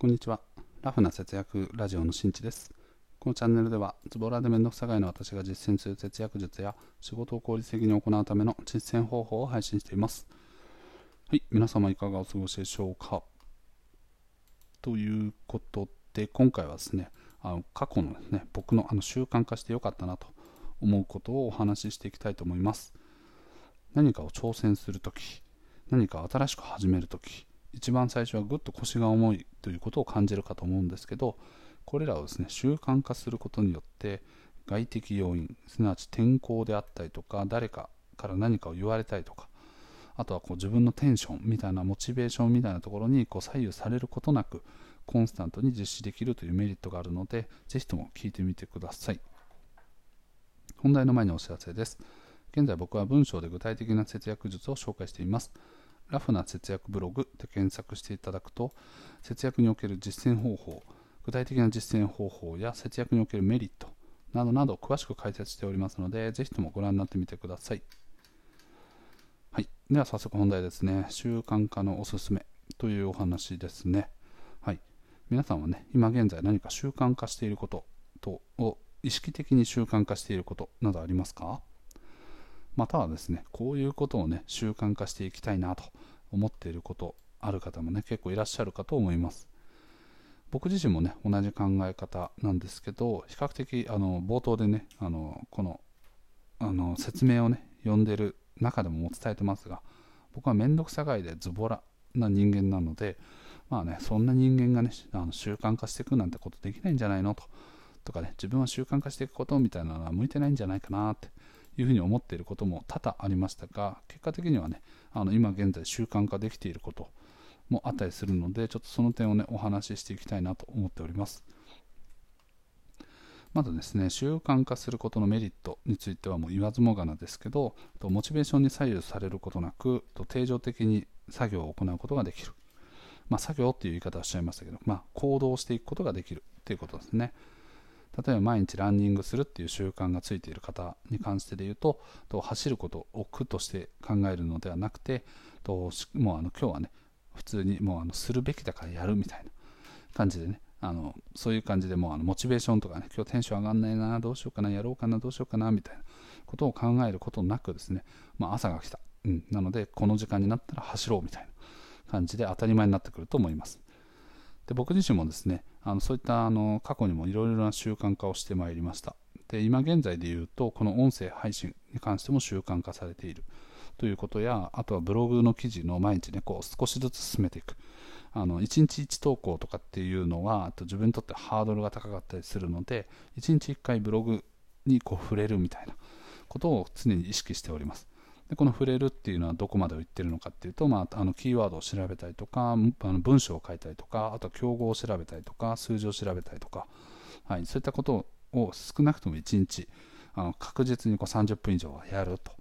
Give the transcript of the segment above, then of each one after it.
こんにちは。ラフな節約ラジオのしんちです。このチャンネルでは、ズボラでめんどくさがいの私が実践する節約術や仕事を効率的に行うための実践方法を配信しています。はい、皆様いかがお過ごしでしょうか。ということで、今回はですね、あの過去のですね、僕のあの習慣化してよかったなと思うことをお話ししていきたいと思います。何かを挑戦するとき、何か新しく始めるとき、一番最初はぐっと腰が重いということを感じるかと思うんですけどこれらをですね習慣化することによって外的要因すなわち天候であったりとか誰かから何かを言われたりとかあとはこう自分のテンションみたいなモチベーションみたいなところにこう左右されることなくコンスタントに実施できるというメリットがあるのでぜひとも聞いてみてください。本題の前にお知らせです。現在僕は文章で具体的な節約術を紹介しています。ラフな節約ブログで検索していただくと節約における実践方法具体的な実践方法や節約におけるメリットなどなど詳しく解説しておりますのでぜひともご覧になってみてください。はい。では早速本題ですね。習慣化のおすすめというお話ですね。はい。皆さんはね今現在何か習慣化していることとを意識的に習慣化していることなどありますか？またはですねこういうことをね習慣化していきたいなと思っていることある方もね結構いらっしゃるかと思います。僕自身もね同じ考え方なんですけど比較的あの冒頭でねあのこのあの説明をね読んでる中でも伝えてますが僕は面倒くさがいでズボラな人間なのでまあねそんな人間がねあの習慣化していくなんてことできないんじゃないのととかね自分は習慣化していくことみたいなのは向いてないんじゃないかなっていうふうに思っていることも多々ありましたが結果的にはねあの今現在習慣化できていることもあったりするのでちょっとその点をねお話ししていきたいなと思っておりますまずですね習慣化することのメリットについてはもう言わずもがなですけどモチベーションに左右されることなく定常的に作業を行うことができるまあ、作業っていう言い方をしちゃいましたけど、まあ、行動していくことができるということですね。例えば毎日ランニングするっていう習慣がついている方に関してで言うとと走ることを苦として考えるのではなくてともうあの今日はね普通にもうあのするべきだからやるみたいな感じでねあのそういう感じでもうあのモチベーションとかね今日テンション上がんないなどうしようかなやろうかなどうしようかなみたいなことを考えることなくですね、まあ、朝が来た、うん、なのでこの時間になったら走ろうみたいな感じで当たり前になってくると思います。で僕自身もですねあのそういったあの過去にもいろいろな習慣化をしてまいりました。で今現在で言うとこの音声配信に関しても習慣化されている。ということやあとはブログの記事の毎日ねこう少しずつ進めていく。あの1日1投稿とかっていうのはと自分にとってハードルが高かったりするので1日1回ブログにこう触れるみたいなことを常に意識しております。でこの触れるっていうのはどこまでを言ってるのかっていうと、まあ、あのキーワードを調べたりとかあの文章を書いたりとかあとは競合を調べたりとか数字を調べたりとか、はい、そういったことを少なくとも1日あの確実にこう30分以上はやると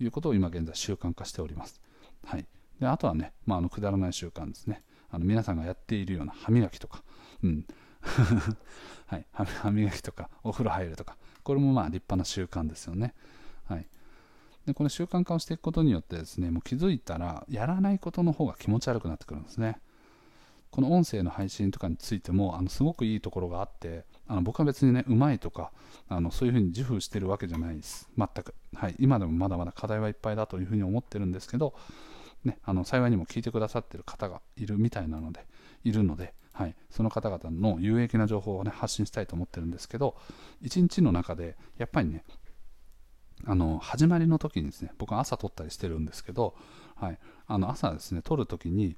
いうことを今現在習慣化しております、はい、であとはね、まあ、あのくだらない習慣ですね。あの皆さんがやっているような歯磨きとか、うん。はい、歯磨きとかお風呂入るとか。これもまあ立派な習慣ですよね、はい、でこの習慣化をしていくことによってですねもう気づいたらやらないことの方が気持ち悪くなってくるんですね。この音声の配信とかについてもあのすごくいいところがあってあの僕は別にねうまいとかあのそういうふうに自負してるわけじゃないです。全く、はい、今でもまだまだ課題はいっぱいだというふうに思ってるんですけど、ね、あの幸いにも聞いてくださってる方がいるみたいなのでいるので、はい、その方々の有益な情報を、ね、発信したいと思ってるんですけど一日の中でやっぱりねあの始まりの時にですね僕は朝撮ったりしてるんですけど、はい、あの朝ですね撮る時に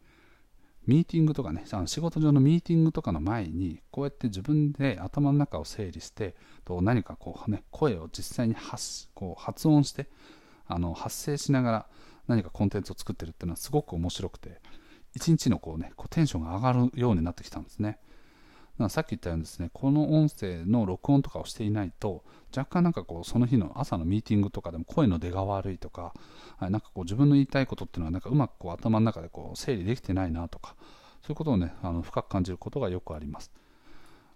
ミーティングとかねあの仕事上のミーティングとかの前にこうやって自分で頭の中を整理してと何かこう、ね、声を実際に発こう発音してあの発声しながら何かコンテンツを作ってるっていうのはすごく面白くて一日のこう、ね、こうテンションが上がるようになってきたんですね。さっき言ったようにですね、この音声の録音とかをしていないと、若干なんかこう、その日の朝のミーティングとかでも声の出が悪いとか、はい、なんかこう自分の言いたいことっていうのはなんかうまくこう頭の中でこう整理できてないなとか、そういうことをね、あの深く感じることがよくあります。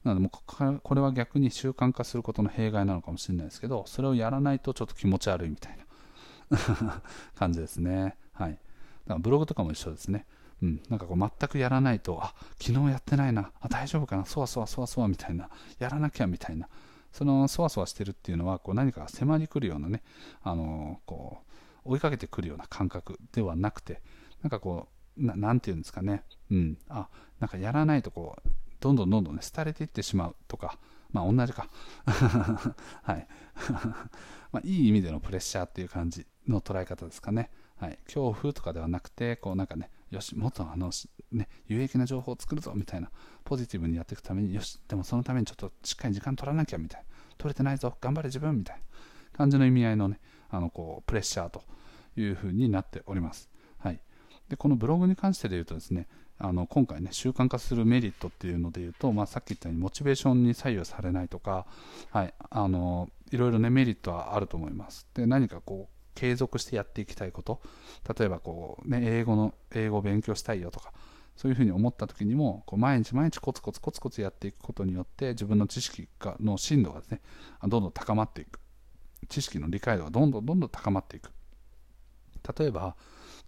なのでもうこれは逆に習慣化することの弊害なのかもしれないですけど、それをやらないとちょっと気持ち悪いみたいな 感じですね。はい。だからブログとかも一緒ですね。うん、なんかこう全くやらないと、あ昨日やってないな、あ大丈夫かな、そわそわそわそわみたいな、やらなきゃみたいな、そのそわそわしてるっていうのは、こう何か迫りくるようなね、あのこう追いかけてくるような感覚ではなくて、なんかこう、ななんていうんですかね、うん、あなんかやらないとこう、どんどんどんどんね、廃れていってしまうとか、まあ同じか。はい。まあいい意味でのプレッシャーっていう感じの捉え方ですかね。はい。恐怖とかではなくて、こうなんかね、よし、もっとあの、ね、有益な情報を作るぞみたいな、ポジティブにやっていくために、よし、でもそのためにちょっとしっかり時間取らなきゃみたいな、取れてないぞ、頑張れ自分みたいな感じの意味合いのね、あのこうプレッシャーというふうになっております。はい。で、このブログに関してで言うとですね、あの今回ね習慣化するメリットっていうので言うと、まあ、さっき言ったようにモチベーションに左右されないとか、はい、あのいろいろねメリットはあると思いますで何かこう継続してやっていきたいこと例えばこう、ね、英語の英語を勉強したいよとかそういうふうに思った時にもこう毎日毎日コツコツコツコツやっていくことによって自分の知識がの深度がですねどんどん高まっていく知識の理解度がどんどんどんどん高まっていく例えば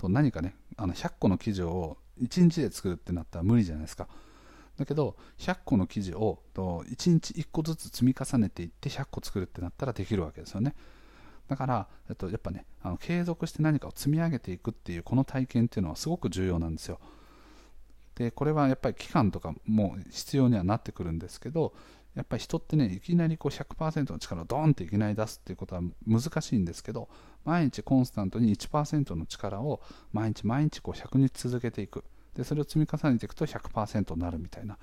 何かねあの100個の記事を1日で作るってなったら無理じゃないですか。だけど、100個の記事を1日1個ずつ積み重ねていって100個作るってなったらできるわけですよね。だから、えっと、やっぱね、あの継続して何かを積み上げていくっていうこの体験っていうのはすごく重要なんですよ。で、これはやっぱり期間とかも必要にはなってくるんですけど、やっぱり人ってね、いきなりこう100%の力をドーンっていきなり出すっていうことは難しいんですけど、毎日コンスタントに1%の力を毎日毎日こう100日続けていく。で、それを積み重ねていくと100%になるみたいな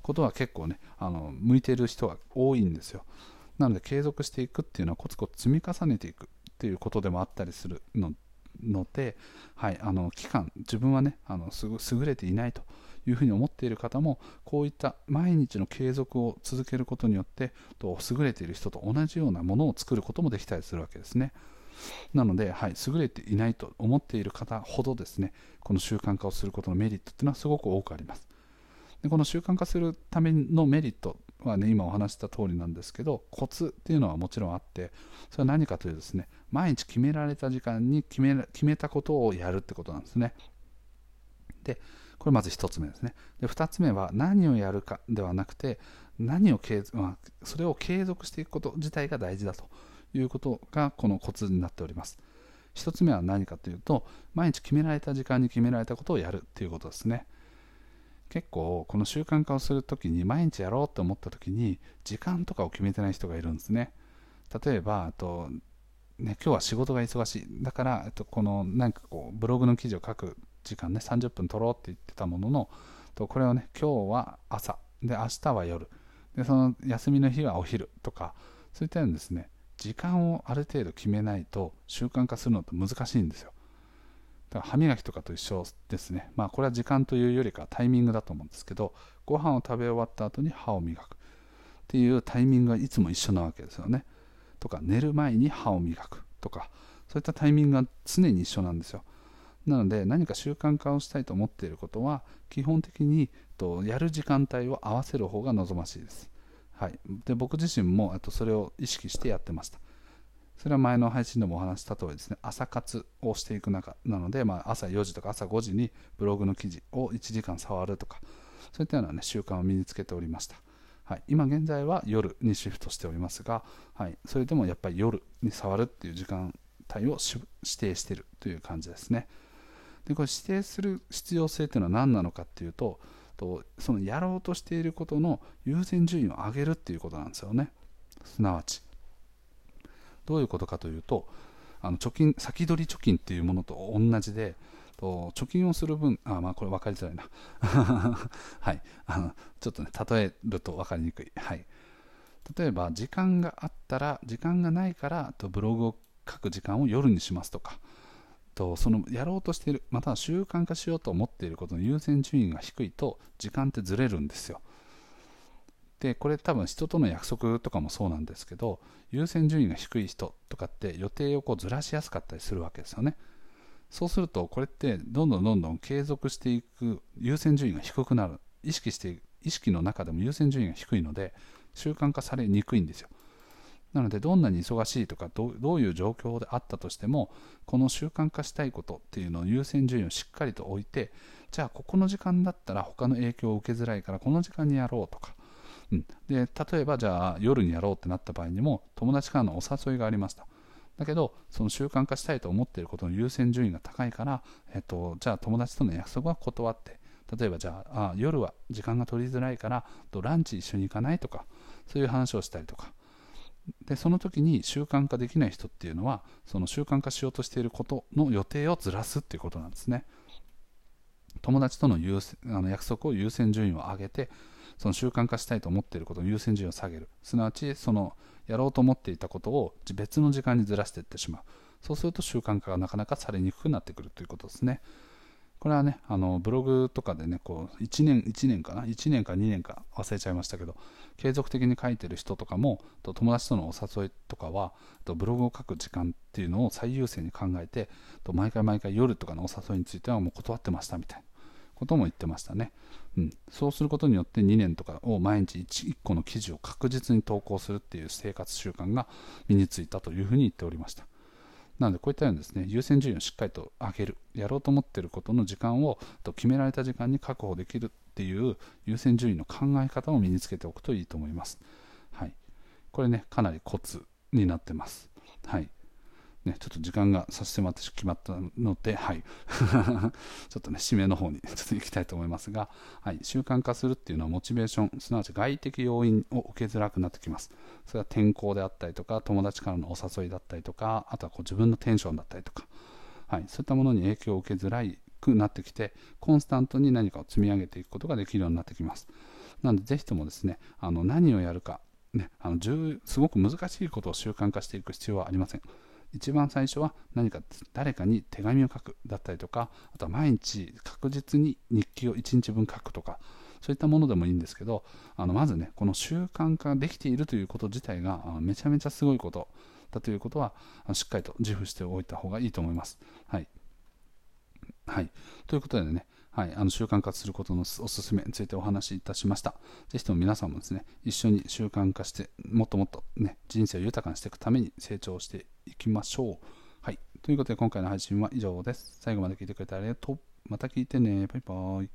ことは結構ね、あの向いてる人が多いんですよ。なので継続していくっていうのはコツコツ積み重ねていくっていうことでもあったりするのので、はい、あの期間、自分はね、あのす優れていないというふうに思っている方も、こういった毎日の継続を続けることによって、と優れている人と同じようなものを作ることもできたりするわけですね。なので、はい、優れていないと思っている方ほどですね、この習慣化をすることのメリットっていうのはすごく多くあります。でこの習慣化するためのメリットはね、今お話した通りなんですけど、コツっていうのはもちろんあって、それは何かというとですね、毎日決められた時間に決め決めたことをやるってことなんですね。で、これまず1つ目ですね。で、2つ目は何をやるかではなくて、何を継続、まあ、それを継続していくこと自体が大事だということがこのコツになっております。1つ目は何かというと、毎日決められた時間に決められたことをやるということですね。結構この習慣化をするときに毎日やろうと思ったときに時間とかを決めてない人がいるんですね。例えば、あとね、今日は仕事が忙しい。だから、えっと、このなんかこうブログの記事を書く時間ね、30分取ろうって言ってたものの、とこれをね、今日は朝、で、明日は夜、で、その休みの日はお昼とか、そういったようにですね、時間をある程度決めないと習慣化するのって難しいんですよ。だから歯磨きとかと一緒ですね。まあこれは時間というよりかタイミングだと思うんですけど、ご飯を食べ終わった後に歯を磨くっていうタイミングがいつも一緒なわけですよね。とか寝る前に歯を磨くとか、そういったタイミングが常に一緒なんですよ。なので何か習慣化をしたいと思っていることは基本的にとやる時間帯を合わせる方が望ましいです。はい、で僕自身もとそれを意識してやってました。それは前の配信でもお話した通りですね、朝活をしていく中なので、まあ、朝4時とか朝5時にブログの記事を1時間触るとか、そういったような、ね、習慣を身につけておりました。はい、今現在は夜にシフトしておりますが、はい、それでもやっぱり夜に触るっていう時間帯を指定しているという感じですね。でこれ指定する必要性というのは何なのかっていうととそのやろうとしていることの優先順位を上げるっていうことなんですよねすなわちどういうことかというとあの貯金先取り貯金っていうものと同じでと貯金をする分あまあこれ分かりづらいな。はい。あのちょっとね例えると分かりにくい。はい。例えば時間があったら時間がないからとブログを書く時間を夜にしますとかとそのやろうとしているまたは習慣化しようと思っていることの優先順位が低いと時間ってずれるんですよ。でこれ多分人との約束とかもそうなんですけど優先順位が低い人とかって予定をこうずらしやすかったりするわけですよね。そうするとこれってどんどんどんどん継続していく優先順位が低くなる。意識して意識の中でも優先順位が低いので習慣化されにくいんですよ。なのでどんなに忙しいとかどういう状況であったとしてもこの習慣化したいことっていうのを優先順位をしっかりと置いてじゃあここの時間だったら他の影響を受けづらいからこの時間にやろうとか、うん、で例えばじゃあ夜にやろうってなった場合にも友達からのお誘いがありましただけどその習慣化したいと思っていることの優先順位が高いから、えっと、じゃあ友達との約束は断って。例えばじゃああ夜は時間が取りづらいからとランチ一緒に行かないとかそういう話をしたりとか。でその時に習慣化できない人っていうのはその習慣化しようとしていることの予定をずらすっていうことなんですね。友達との優あの約束を優先順位を上げてその習慣化したいと思っていることの優先順位を下げる。すなわちそのやろうと思っていたことを別の時間にずらしていってしまう。そうすると習慣化がなかなかされにくくなってくるということですね。これはね、あのブログとかでね、こう1年、1年かな、1年か2年か忘れちゃいましたけど、継続的に書いてる人とかも、と友達とのお誘いとかは、とブログを書く時間っていうのを最優先に考えて、と毎回毎回夜とかのお誘いについてはもう断ってましたみたいな。ことも言ってましたね。うん、そうすることによって2年とかを毎日 1, 1個の記事を確実に投稿するっていう生活習慣が身についたというふうに言っておりました。なのでこういったようにですね優先順位をしっかりと上げるやろうと思っていることの時間をと決められた時間に確保できるっていう優先順位の考え方を身につけておくといいと思います。はい、これねかなりコツになってます。はい、ね、ちょっと時間が差し迫って決まったので、はい、ちょっとね、締めの方に ちょっと行きたいと思いますが、はい、習慣化するっていうのはモチベーション、すなわち外的要因を受けづらくなってきます。それは天候であったりとか、友達からのお誘いだったりとか、あとはこう自分のテンションだったりとか、はい、そういったものに影響を受けづらくなってきて、コンスタントに何かを積み上げていくことができるようになってきます。なので、ぜひともですね、あの何をやるか、ね、あのすごく難しいことを習慣化していく必要はありません。一番最初は何か誰かに手紙を書くだったりとかあとは毎日確実に日記を1日分書くとかそういったものでもいいんですけどあのまずねこの習慣化できているということ自体がめちゃめちゃすごいことだということはしっかりと自負しておいた方がいいと思います。はい、はい、ということでねはい、あの習慣化することのおすすめについてお話しいたしました。ぜひとも皆さんもですね、一緒に習慣化して、もっともっとね、人生を豊かにしていくために成長していきましょう。はい。ということで今回の配信は以上です。最後まで聞いてくれてありがとう。また聞いてね。バイバーイ。